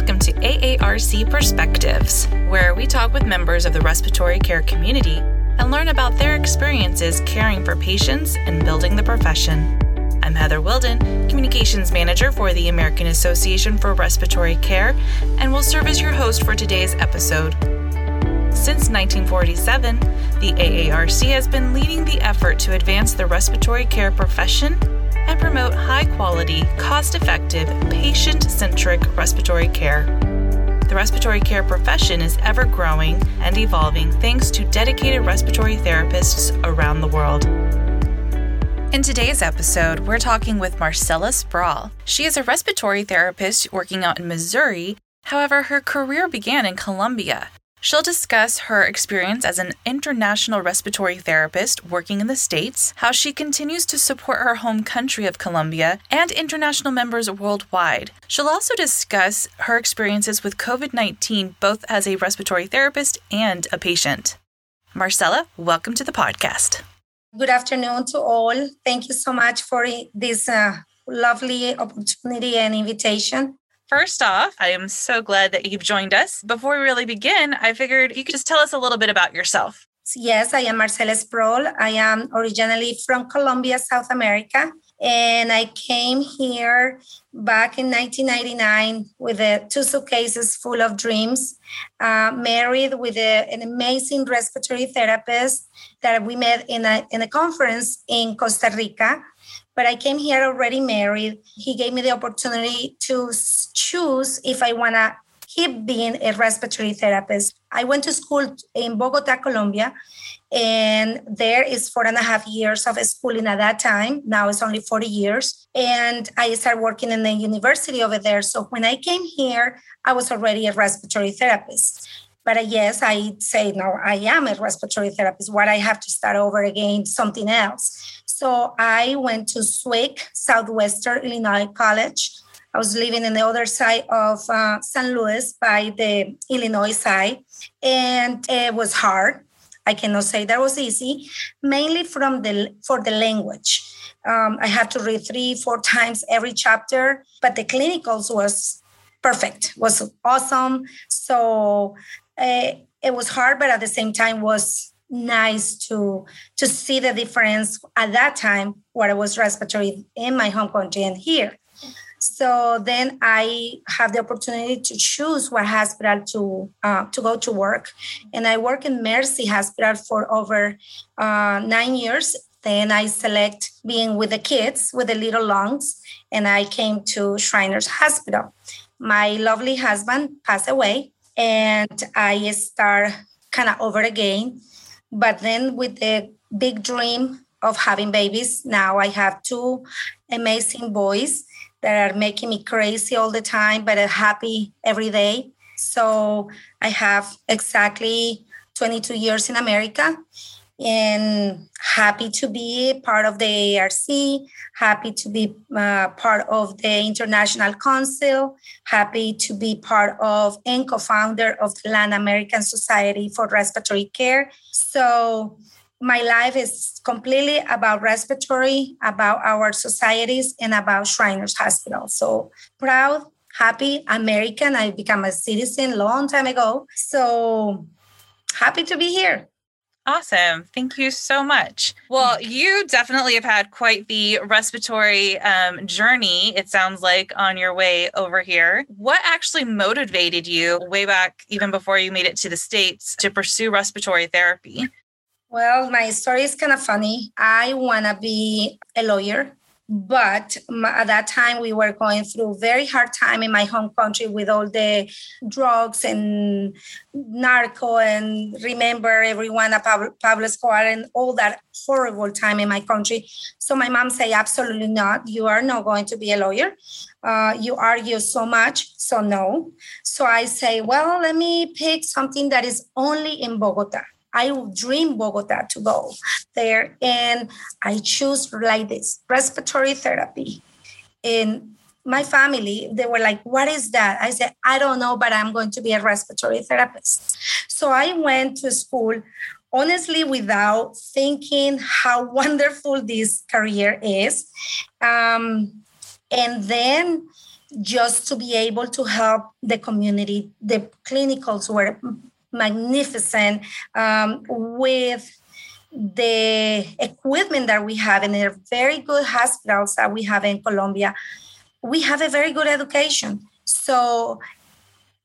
welcome to AARC Perspectives, where we talk with members of the respiratory care community and learn about their experiences caring for patients and building the profession. I'm Heather Wilden, Communications Manager for the American Association for Respiratory Care, and will serve as your host for today's episode. Since 1947, the AARC has been leading the effort to advance the respiratory care profession and promote high quality, cost effective, patient centric respiratory care. The respiratory care profession is ever growing and evolving thanks to dedicated respiratory therapists around the world. In today's episode, we're talking with Marcela Sproul. She is a respiratory therapist working out in Missouri. However, her career began in Colombia. She'll discuss her experience as an international respiratory therapist working in the States, how she continues to support her home country of Colombia, and international members worldwide. She'll also discuss her experiences with COVID 19, both as a respiratory therapist and a patient. Marcela, welcome to the podcast. Good afternoon to all. Thank you so much for this uh, lovely opportunity and invitation. First off, I am so glad that you've joined us. Before we really begin, I figured you could just tell us a little bit about yourself. Yes, I am Marcela Sproul. I am originally from Colombia, South America, and I came here back in 1999 with two suitcases full of dreams, uh, married with a, an amazing respiratory therapist that we met in a, in a conference in Costa Rica but I came here already married. He gave me the opportunity to choose if I want to keep being a respiratory therapist. I went to school in Bogota, Colombia, and there is four and a half years of schooling at that time. Now it's only 40 years. And I started working in the university over there. So when I came here, I was already a respiratory therapist. But yes, I say, no, I am a respiratory therapist. What I have to start over again, something else. So I went to SWIC, Southwestern Illinois College. I was living in the other side of uh, St. Louis by the Illinois side, and it was hard. I cannot say that was easy, mainly from the for the language. Um, I had to read three, four times every chapter, but the clinicals was perfect, was awesome. So uh, it was hard, but at the same time was nice to to see the difference at that time what I was respiratory in my home country and here. So then I have the opportunity to choose what hospital to uh, to go to work, and I work in Mercy Hospital for over uh, nine years. Then I select being with the kids with the little lungs, and I came to Shriners Hospital. My lovely husband passed away, and I start kind of over again but then with the big dream of having babies, now I have two amazing boys that are making me crazy all the time, but happy every day. So I have exactly 22 years in America and happy to be part of the ARC, happy to be uh, part of the International Council, happy to be part of and co-founder of the Latin American Society for Respiratory Care. So my life is completely about respiratory, about our societies, and about Shriners Hospital. So proud, happy American. I became a citizen long time ago. So happy to be here. Awesome. Thank you so much. Well, you definitely have had quite the respiratory um, journey, it sounds like, on your way over here. What actually motivated you way back, even before you made it to the States, to pursue respiratory therapy? Well, my story is kind of funny. I want to be a lawyer but at that time we were going through very hard time in my home country with all the drugs and narco and remember everyone at Pablo, Escobar and all that horrible time in my country. So my mom said absolutely not. You are not going to be a lawyer. Uh, you argue so much so no. So i say well let me pick something that is only in bogota I dream Bogota to go there, and I choose like this respiratory therapy. And my family, they were like, "What is that?" I said, "I don't know, but I'm going to be a respiratory therapist." So I went to school honestly without thinking how wonderful this career is. Um, And then just to be able to help the community. The clinicals were magnificent um, with the equipment that we have and the very good hospitals that we have in Colombia. We have a very good education. So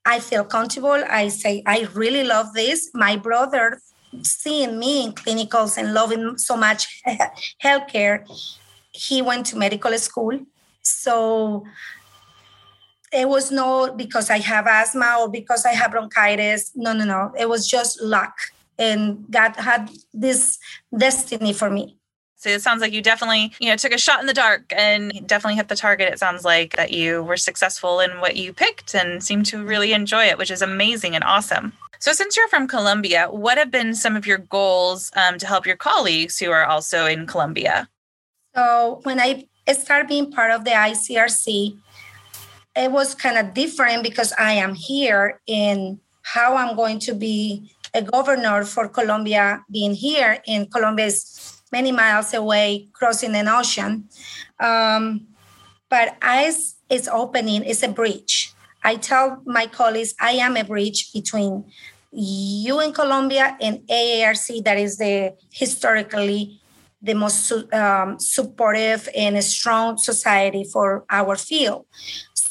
I feel comfortable. I say, I really love this. My brother, seeing me in clinicals and loving so much healthcare, he went to medical school. So it was no because I have asthma or because I have bronchitis. No, no, no. It was just luck. And God had this destiny for me. So it sounds like you definitely, you know, took a shot in the dark and definitely hit the target. It sounds like that you were successful in what you picked and seemed to really enjoy it, which is amazing and awesome. So, since you're from Colombia, what have been some of your goals um, to help your colleagues who are also in Colombia? So, when I started being part of the ICRC, it was kind of different because I am here in how I'm going to be a governor for Colombia being here in Colombia is many miles away crossing an ocean. Um, but as it's opening, it's a bridge. I tell my colleagues I am a bridge between you in Colombia and AARC, that is the historically the most um, supportive and strong society for our field.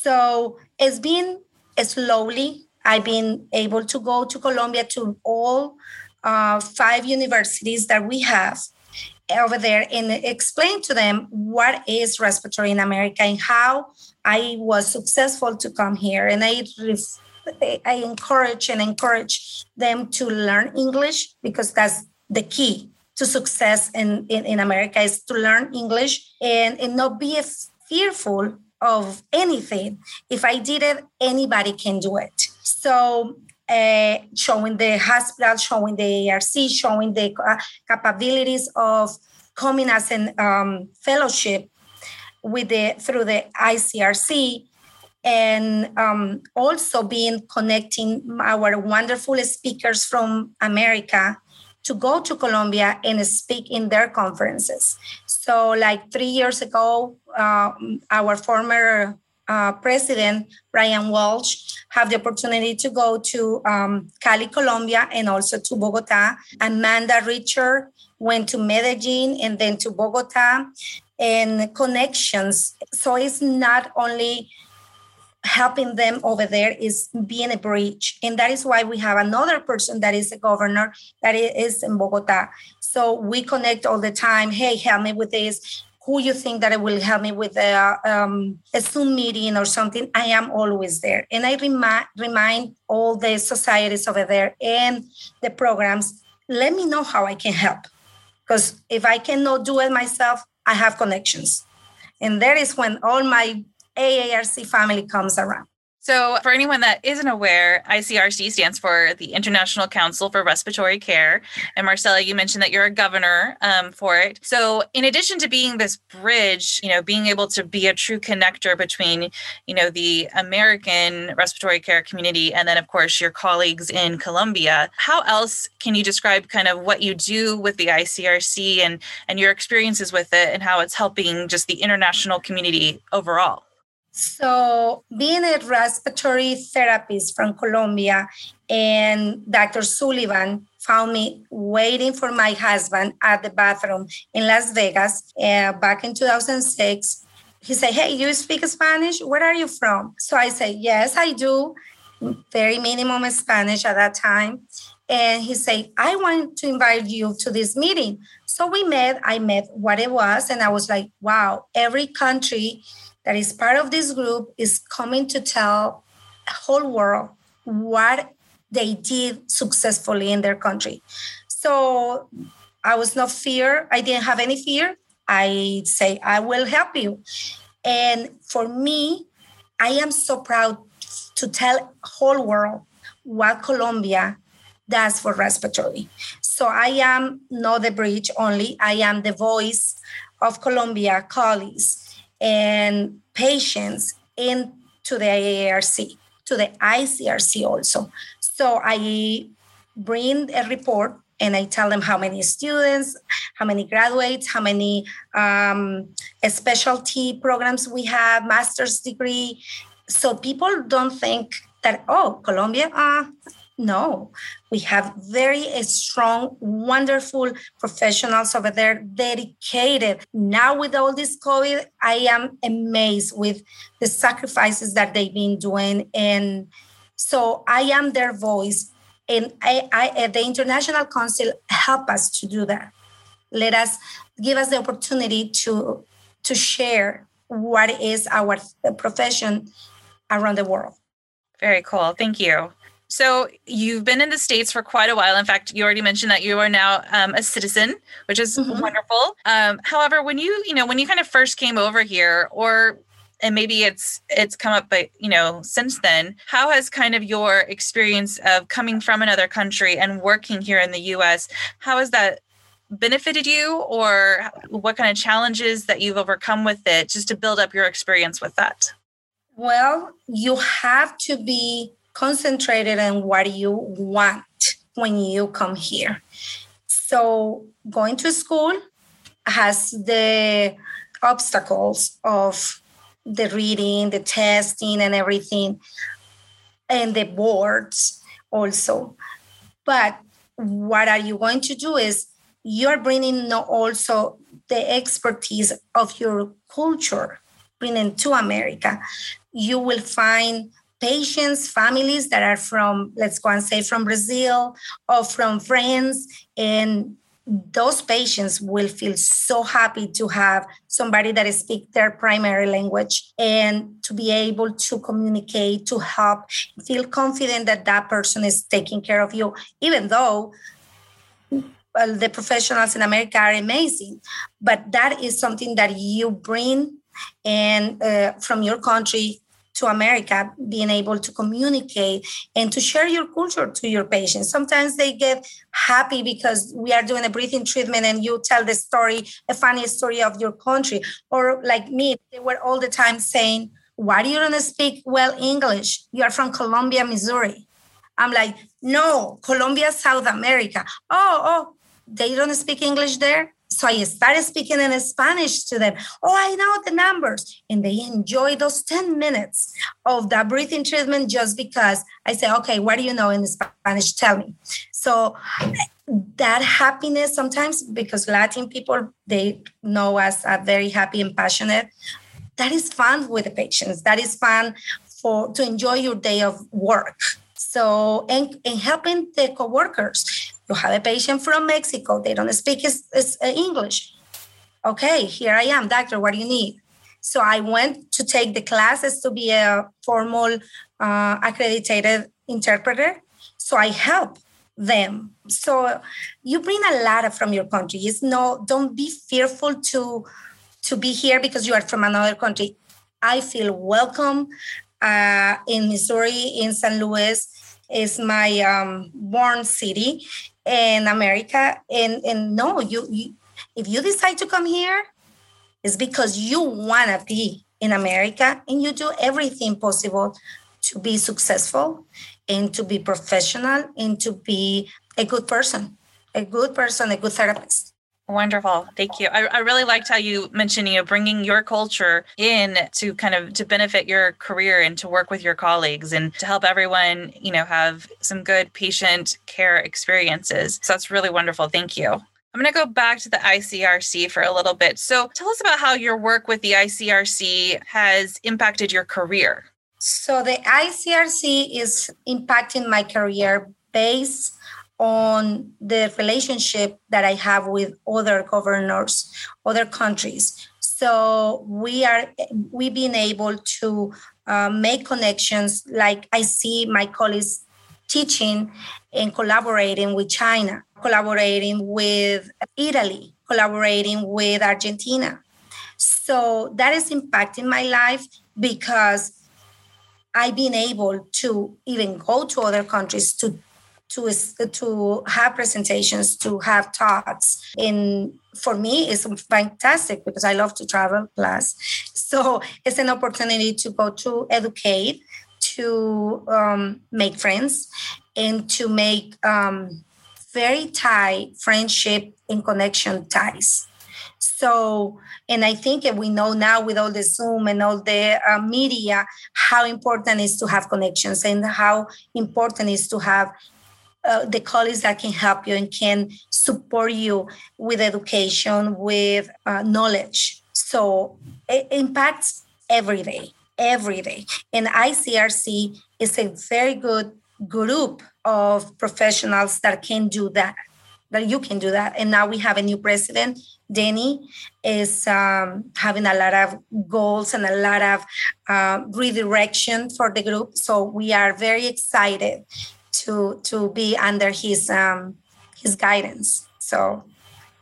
So it's been slowly. I've been able to go to Colombia to all uh, five universities that we have over there and explain to them what is respiratory in America and how I was successful to come here. And I I encourage and encourage them to learn English because that's the key to success in, in, in America is to learn English and, and not be fearful of anything. If I did it, anybody can do it. So uh, showing the hospital, showing the ARC, showing the uh, capabilities of coming as an um, fellowship with the through the ICRC, and um, also being connecting our wonderful speakers from America to go to Colombia and speak in their conferences. So, like three years ago, uh, our former uh, president, Brian Walsh, had the opportunity to go to um, Cali, Colombia, and also to Bogota. Amanda Richard went to Medellin and then to Bogota and connections. So it's not only helping them over there is being a bridge. And that is why we have another person that is a governor that is in Bogota. So we connect all the time. Hey, help me with this. Who you think that it will help me with a, um, a Zoom meeting or something? I am always there. And I remind, remind all the societies over there and the programs, let me know how I can help. Because if I cannot do it myself, I have connections. And that is when all my AARC family comes around. So, for anyone that isn't aware, ICRC stands for the International Council for Respiratory Care. And Marcela, you mentioned that you're a governor um, for it. So, in addition to being this bridge, you know, being able to be a true connector between, you know, the American respiratory care community and then, of course, your colleagues in Colombia, how else can you describe kind of what you do with the ICRC and and your experiences with it and how it's helping just the international community overall? So, being a respiratory therapist from Colombia, and Dr. Sullivan found me waiting for my husband at the bathroom in Las Vegas uh, back in 2006. He said, Hey, you speak Spanish? Where are you from? So I said, Yes, I do. Very minimum Spanish at that time. And he said, I want to invite you to this meeting. So we met. I met what it was. And I was like, wow, every country that is part of this group is coming to tell the whole world what they did successfully in their country. So I was not fear. I didn't have any fear. I say I will help you. And for me, I am so proud to tell whole world what Colombia does for respiratory. So I am not the bridge only. I am the voice of Colombia colleagues and patients into the AARC, to the ICRC also. So I bring a report and I tell them how many students, how many graduates, how many um, specialty programs we have, master's degree. So people don't think that, oh, Colombia, uh, no, we have very strong, wonderful professionals over there, dedicated. Now, with all this COVID, I am amazed with the sacrifices that they've been doing. And so I am their voice. And I, I, eh, the International Council help us to do that. Let us give us the opportunity to, to share what is our profession around the world. Very cool. Thank you. So you've been in the states for quite a while. In fact, you already mentioned that you are now um, a citizen, which is mm-hmm. wonderful. Um, however, when you you know when you kind of first came over here, or and maybe it's it's come up but you know since then how has kind of your experience of coming from another country and working here in the us how has that benefited you or what kind of challenges that you've overcome with it just to build up your experience with that well you have to be concentrated on what you want when you come here. So going to school has the obstacles of the reading, the testing, and everything, and the boards also. But what are you going to do is you're bringing also the expertise of your culture, bringing to America. You will find patients, families that are from, let's go and say from Brazil or from France. And those patients will feel so happy to have somebody that speaks their primary language and to be able to communicate, to help, feel confident that that person is taking care of you, even though well, the professionals in America are amazing. But that is something that you bring and uh, from your country to America, being able to communicate and to share your culture to your patients. Sometimes they get happy because we are doing a breathing treatment and you tell the story, a funny story of your country. Or like me, they were all the time saying, Why do you don't speak well English? You are from Columbia, Missouri. I'm like, No, Colombia, South America. Oh, oh, they don't speak English there? So I started speaking in Spanish to them. Oh, I know the numbers. And they enjoy those 10 minutes of that breathing treatment just because I say, okay, what do you know in Spanish? Tell me. So that happiness sometimes because Latin people, they know us are very happy and passionate. That is fun with the patients. That is fun for to enjoy your day of work. So, and, and helping the coworkers you have a patient from Mexico, they don't speak uh, English. Okay, here I am, doctor, what do you need? So I went to take the classes to be a formal uh, accredited interpreter. So I help them. So you bring a lot from your country. It's no, don't be fearful to to be here because you are from another country. I feel welcome uh, in Missouri, in St. Louis is my um, born city, in America. And, and no, you, you if you decide to come here, it's because you want to be in America and you do everything possible to be successful and to be professional and to be a good person, a good person, a good therapist. Wonderful. Thank you. I, I really liked how you mentioned, you know, bringing your culture in to kind of to benefit your career and to work with your colleagues and to help everyone, you know, have some good patient care experiences. So that's really wonderful. Thank you. I'm going to go back to the ICRC for a little bit. So tell us about how your work with the ICRC has impacted your career. So the ICRC is impacting my career based on the relationship that I have with other governors, other countries. So we are we've been able to uh, make connections. Like I see my colleagues teaching and collaborating with China, collaborating with Italy, collaborating with Argentina. So that is impacting my life because I've been able to even go to other countries to to to have presentations, to have talks. And for me, it's fantastic because I love to travel. Plus, so it's an opportunity to go to educate, to um, make friends, and to make um, very tight friendship and connection ties. So, and I think we know now with all the Zoom and all the uh, media how important is to have connections and how important is to have uh, the colleagues that can help you and can support you with education, with uh, knowledge. So it impacts every day, every day. And ICRC is a very good group of professionals that can do that that you can do that and now we have a new president Denny is um, having a lot of goals and a lot of uh, redirection for the group. So we are very excited to to be under his um, his guidance. So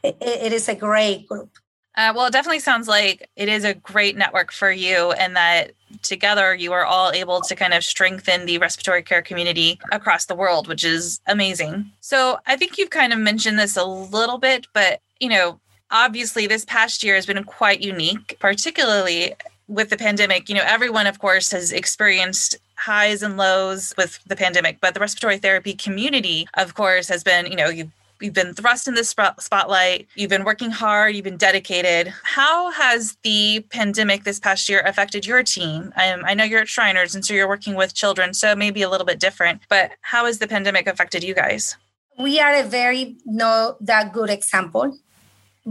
it, it is a great group. Uh, well, it definitely sounds like it is a great network for you, and that together you are all able to kind of strengthen the respiratory care community across the world, which is amazing. So I think you've kind of mentioned this a little bit, but you know, obviously this past year has been quite unique, particularly with the pandemic. You know, everyone, of course, has experienced highs and lows with the pandemic, but the respiratory therapy community, of course, has been, you know, you've you've been thrust in the spotlight. You've been working hard. You've been dedicated. How has the pandemic this past year affected your team? I know you're at shriners and so you're working with children so maybe a little bit different but how has the pandemic affected you guys? We are a very not that good example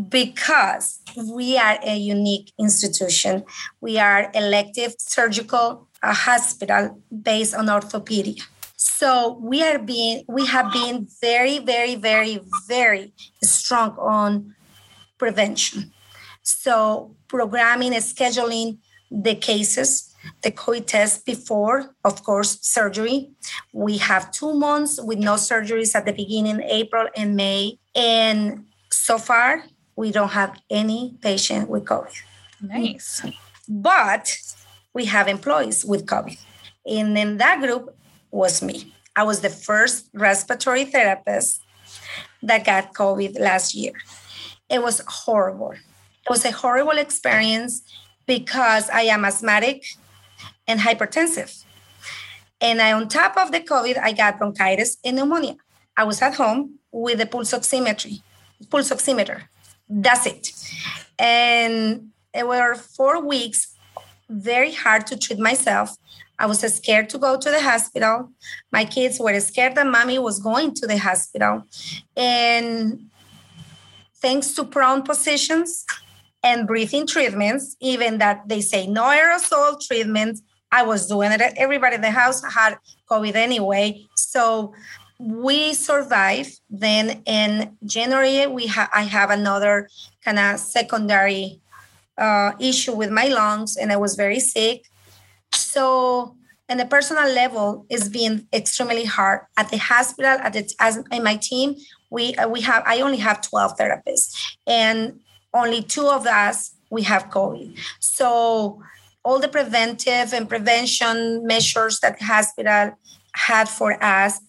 because we are a unique institution. We are elective surgical a hospital based on orthopedia. So we are being we have been very, very, very, very strong on prevention. So programming and scheduling the cases, the COVID test before, of course, surgery. We have two months with no surgeries at the beginning, April and May. And so far, we don't have any patient with COVID. Nice. But we have employees with COVID. And in that group was me. I was the first respiratory therapist that got COVID last year. It was horrible. It was a horrible experience because I am asthmatic and hypertensive. And I, on top of the COVID, I got bronchitis and pneumonia. I was at home with a pulse oximetry, pulse oximeter. That's it. And it were four weeks very hard to treat myself. I was scared to go to the hospital. My kids were scared that mommy was going to the hospital. And thanks to prone positions and breathing treatments, even that they say no aerosol treatments, I was doing it. Everybody in the house had COVID anyway. So we survived. Then in January, we ha- I have another kind of secondary uh, issue with my lungs, and I was very sick. So, on a personal level, it's been extremely hard. At the hospital, at the as in my team, we uh, we have I only have twelve therapists, and only two of us we have COVID. So all the preventive and prevention measures that the hospital had for us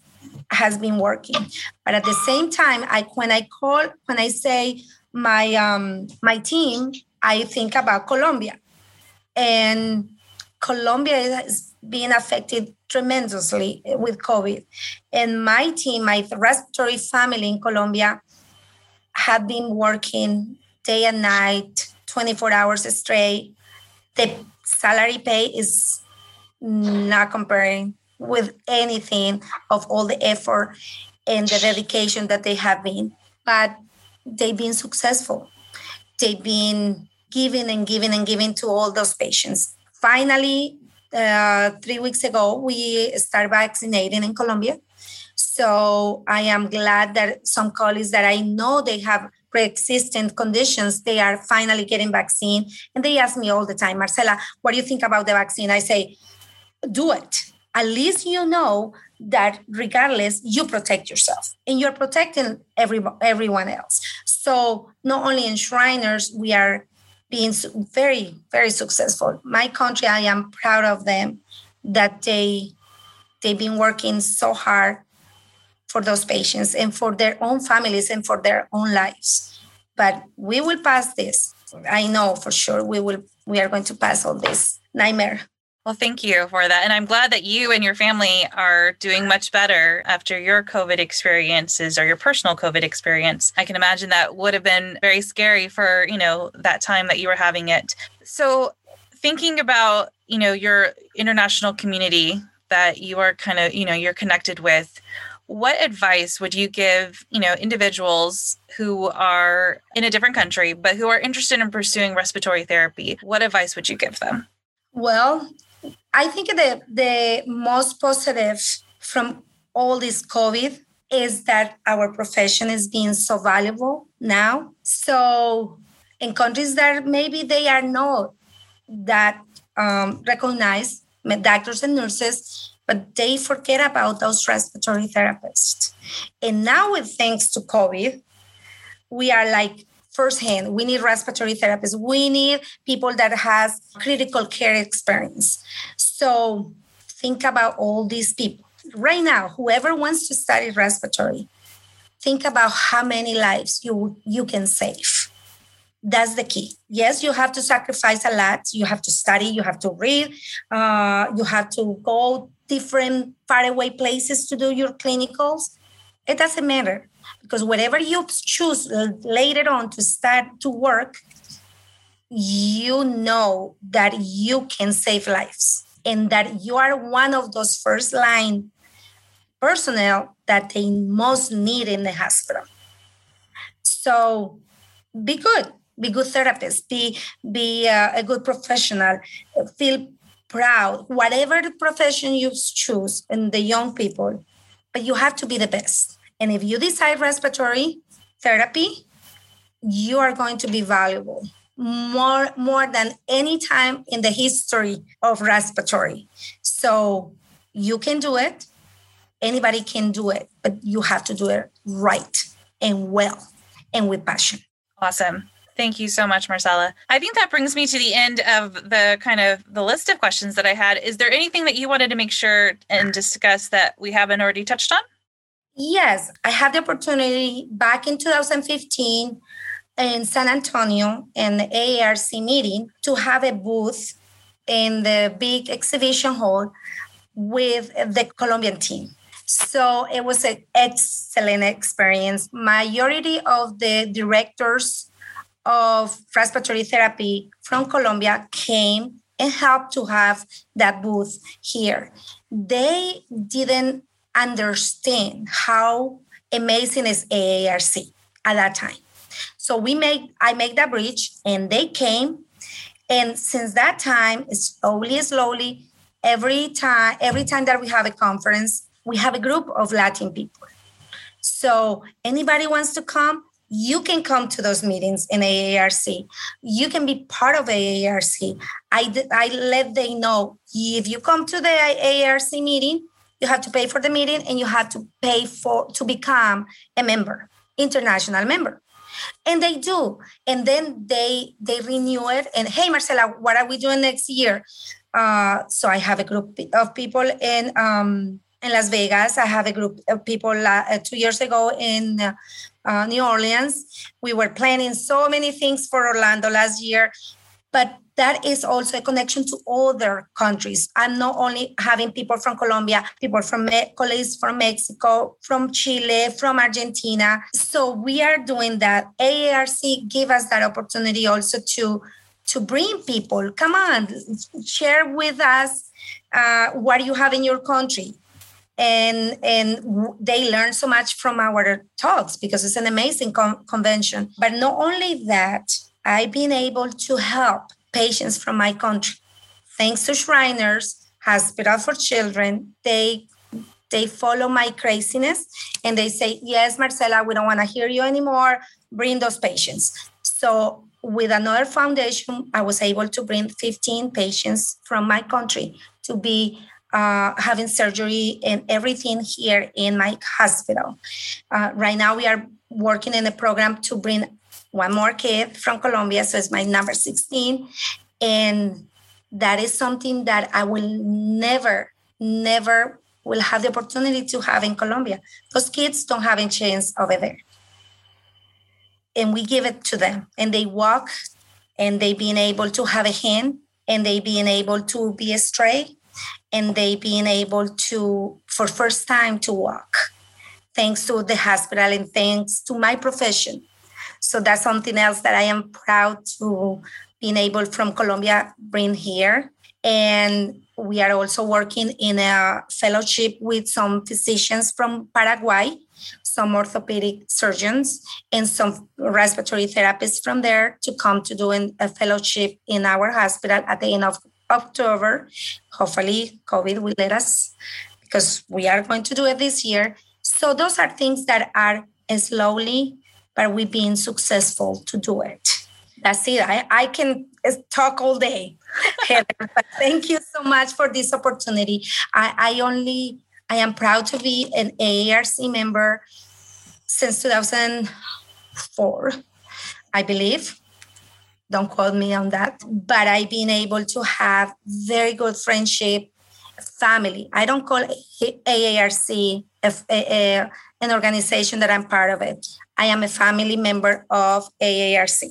has been working. But at the same time, I when I call when I say my um, my team, I think about Colombia, and Colombia is being affected tremendously with COVID. And my team, my respiratory family in Colombia, have been working day and night, 24 hours straight. The salary pay is not comparing with anything of all the effort and the dedication that they have been. But they've been successful. They've been giving and giving and giving to all those patients. Finally, uh, three weeks ago, we started vaccinating in Colombia. So I am glad that some colleagues that I know they have pre-existing conditions, they are finally getting vaccine. And they ask me all the time, Marcela, what do you think about the vaccine? I say, do it at least you know that regardless you protect yourself and you're protecting every, everyone else so not only in shriners we are being very very successful. My country i am proud of them that they they've been working so hard for those patients and for their own families and for their own lives. But we will pass this. I know for sure we will we are going to pass all this nightmare Well, thank you for that. And I'm glad that you and your family are doing much better after your COVID experiences or your personal COVID experience. I can imagine that would have been very scary for, you know, that time that you were having it. So, thinking about, you know, your international community that you are kind of, you know, you're connected with, what advice would you give, you know, individuals who are in a different country but who are interested in pursuing respiratory therapy? What advice would you give them? Well, I think the the most positive from all this COVID is that our profession is being so valuable now. So in countries that maybe they are not that um, recognized, doctors and nurses, but they forget about those respiratory therapists. And now with thanks to COVID, we are like firsthand we need respiratory therapists we need people that has critical care experience so think about all these people. Right now whoever wants to study respiratory think about how many lives you you can save. That's the key. Yes you have to sacrifice a lot. You have to study. You have to read. Uh, you have to go different faraway places to do your clinicals. It doesn't matter because whatever you choose later on to start to work you know that you can save lives and that you are one of those first line personnel that they most need in the hospital. So be good. Be good therapist. Be be uh, a good professional. Feel proud. Whatever the profession you choose and the young people but you have to be the best. And if you decide respiratory therapy, you are going to be valuable more more than any time in the history of respiratory. So you can do it. Anybody can do it, but you have to do it right and well and with passion. Awesome. Thank you so much, Marcela. I think that brings me to the end of the kind of the list of questions that I had. Is there anything that you wanted to make sure and discuss that we haven't already touched on? Yes, I had the opportunity back in 2015 in San Antonio in the AARC meeting to have a booth in the big exhibition hall with the Colombian team. So it was an excellent experience. Majority of the directors of respiratory therapy from Colombia came and helped to have that booth here. They didn't understand how amazing is AARC at that time. So we make I make that bridge and they came. And since that time, slowly, slowly, every time, every time that we have a conference, we have a group of Latin people. So anybody wants to come, you can come to those meetings in AARC. You can be part of AARC. I, I let them know if you come to the AARC meeting, you have to pay for the meeting and you have to pay for to become a member international member and they do. And then they they renew it. And hey marcela what are we doing next year? Uh, so i have a group of people in um, in las vegas. I have a group of people uh, two years ago in uh, new orleans. We were planning so many things for orlando last year but that is also a connection to other countries. I'm not only having people from Colombia, people from colleagues from Mexico, from Chile, from Argentina. So we are doing that. AARC give us that opportunity also to to bring people. Come on, share with us uh, what you have in your country. And and they learn so much from our talks because it's an amazing con- convention. But not only that, I've been able to help patients from my country. Thanks to Shriners Hospital for Children, they they follow my craziness and they say, Yes, Marcela, we don't want to hear you anymore. Bring those patients. So, with another foundation, I was able to bring 15 patients from my country to be uh, having surgery and everything here in my hospital. Uh, right now, we are working in a program to bring one more kid from Colombia, so it's my number 16. And that is something that I will never, never will have the opportunity to have in Colombia. Those kids don't have a chance over there. And we give it to them and they walk and they being able to have a hand and they being able to be straight and they being able to for first time to walk thanks to the hospital and thanks to my profession so that's something else that i am proud to being able from colombia bring here and we are also working in a fellowship with some physicians from paraguay some orthopedic surgeons and some respiratory therapists from there to come to doing a fellowship in our hospital at the end of October. Hopefully, COVID will let us because we are going to do it this year. So, those are things that are slowly, but we've been successful to do it. That's it. I, I can talk all day, thank you so much for this opportunity. I, I only I am proud to be an AARC member since 2004, I believe. Don't quote me on that. But I've been able to have very good friendship, family. I don't call AARC a, a, eh, eh, an organization that I'm part of it. I am a family member of AARC.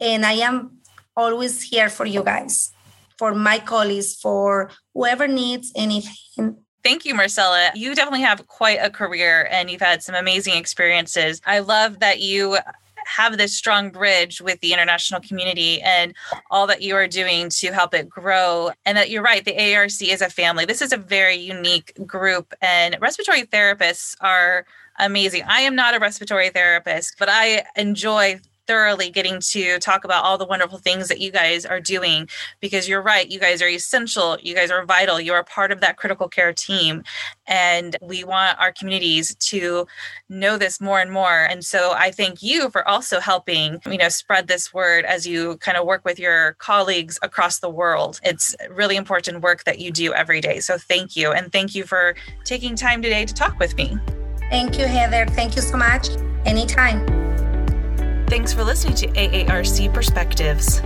And I am always here for you guys, for my colleagues, for whoever needs anything Thank you, Marcela. You definitely have quite a career and you've had some amazing experiences. I love that you have this strong bridge with the international community and all that you are doing to help it grow. And that you're right, the ARC is a family. This is a very unique group, and respiratory therapists are amazing. I am not a respiratory therapist, but I enjoy thoroughly getting to talk about all the wonderful things that you guys are doing because you're right you guys are essential you guys are vital you are part of that critical care team and we want our communities to know this more and more and so i thank you for also helping you know spread this word as you kind of work with your colleagues across the world. It's really important work that you do every day so thank you and thank you for taking time today to talk with me. Thank you heather. Thank you so much. Anytime Thanks for listening to AARC Perspectives.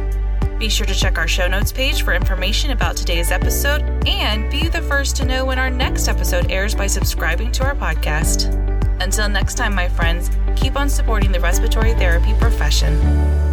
Be sure to check our show notes page for information about today's episode and be the first to know when our next episode airs by subscribing to our podcast. Until next time, my friends, keep on supporting the respiratory therapy profession.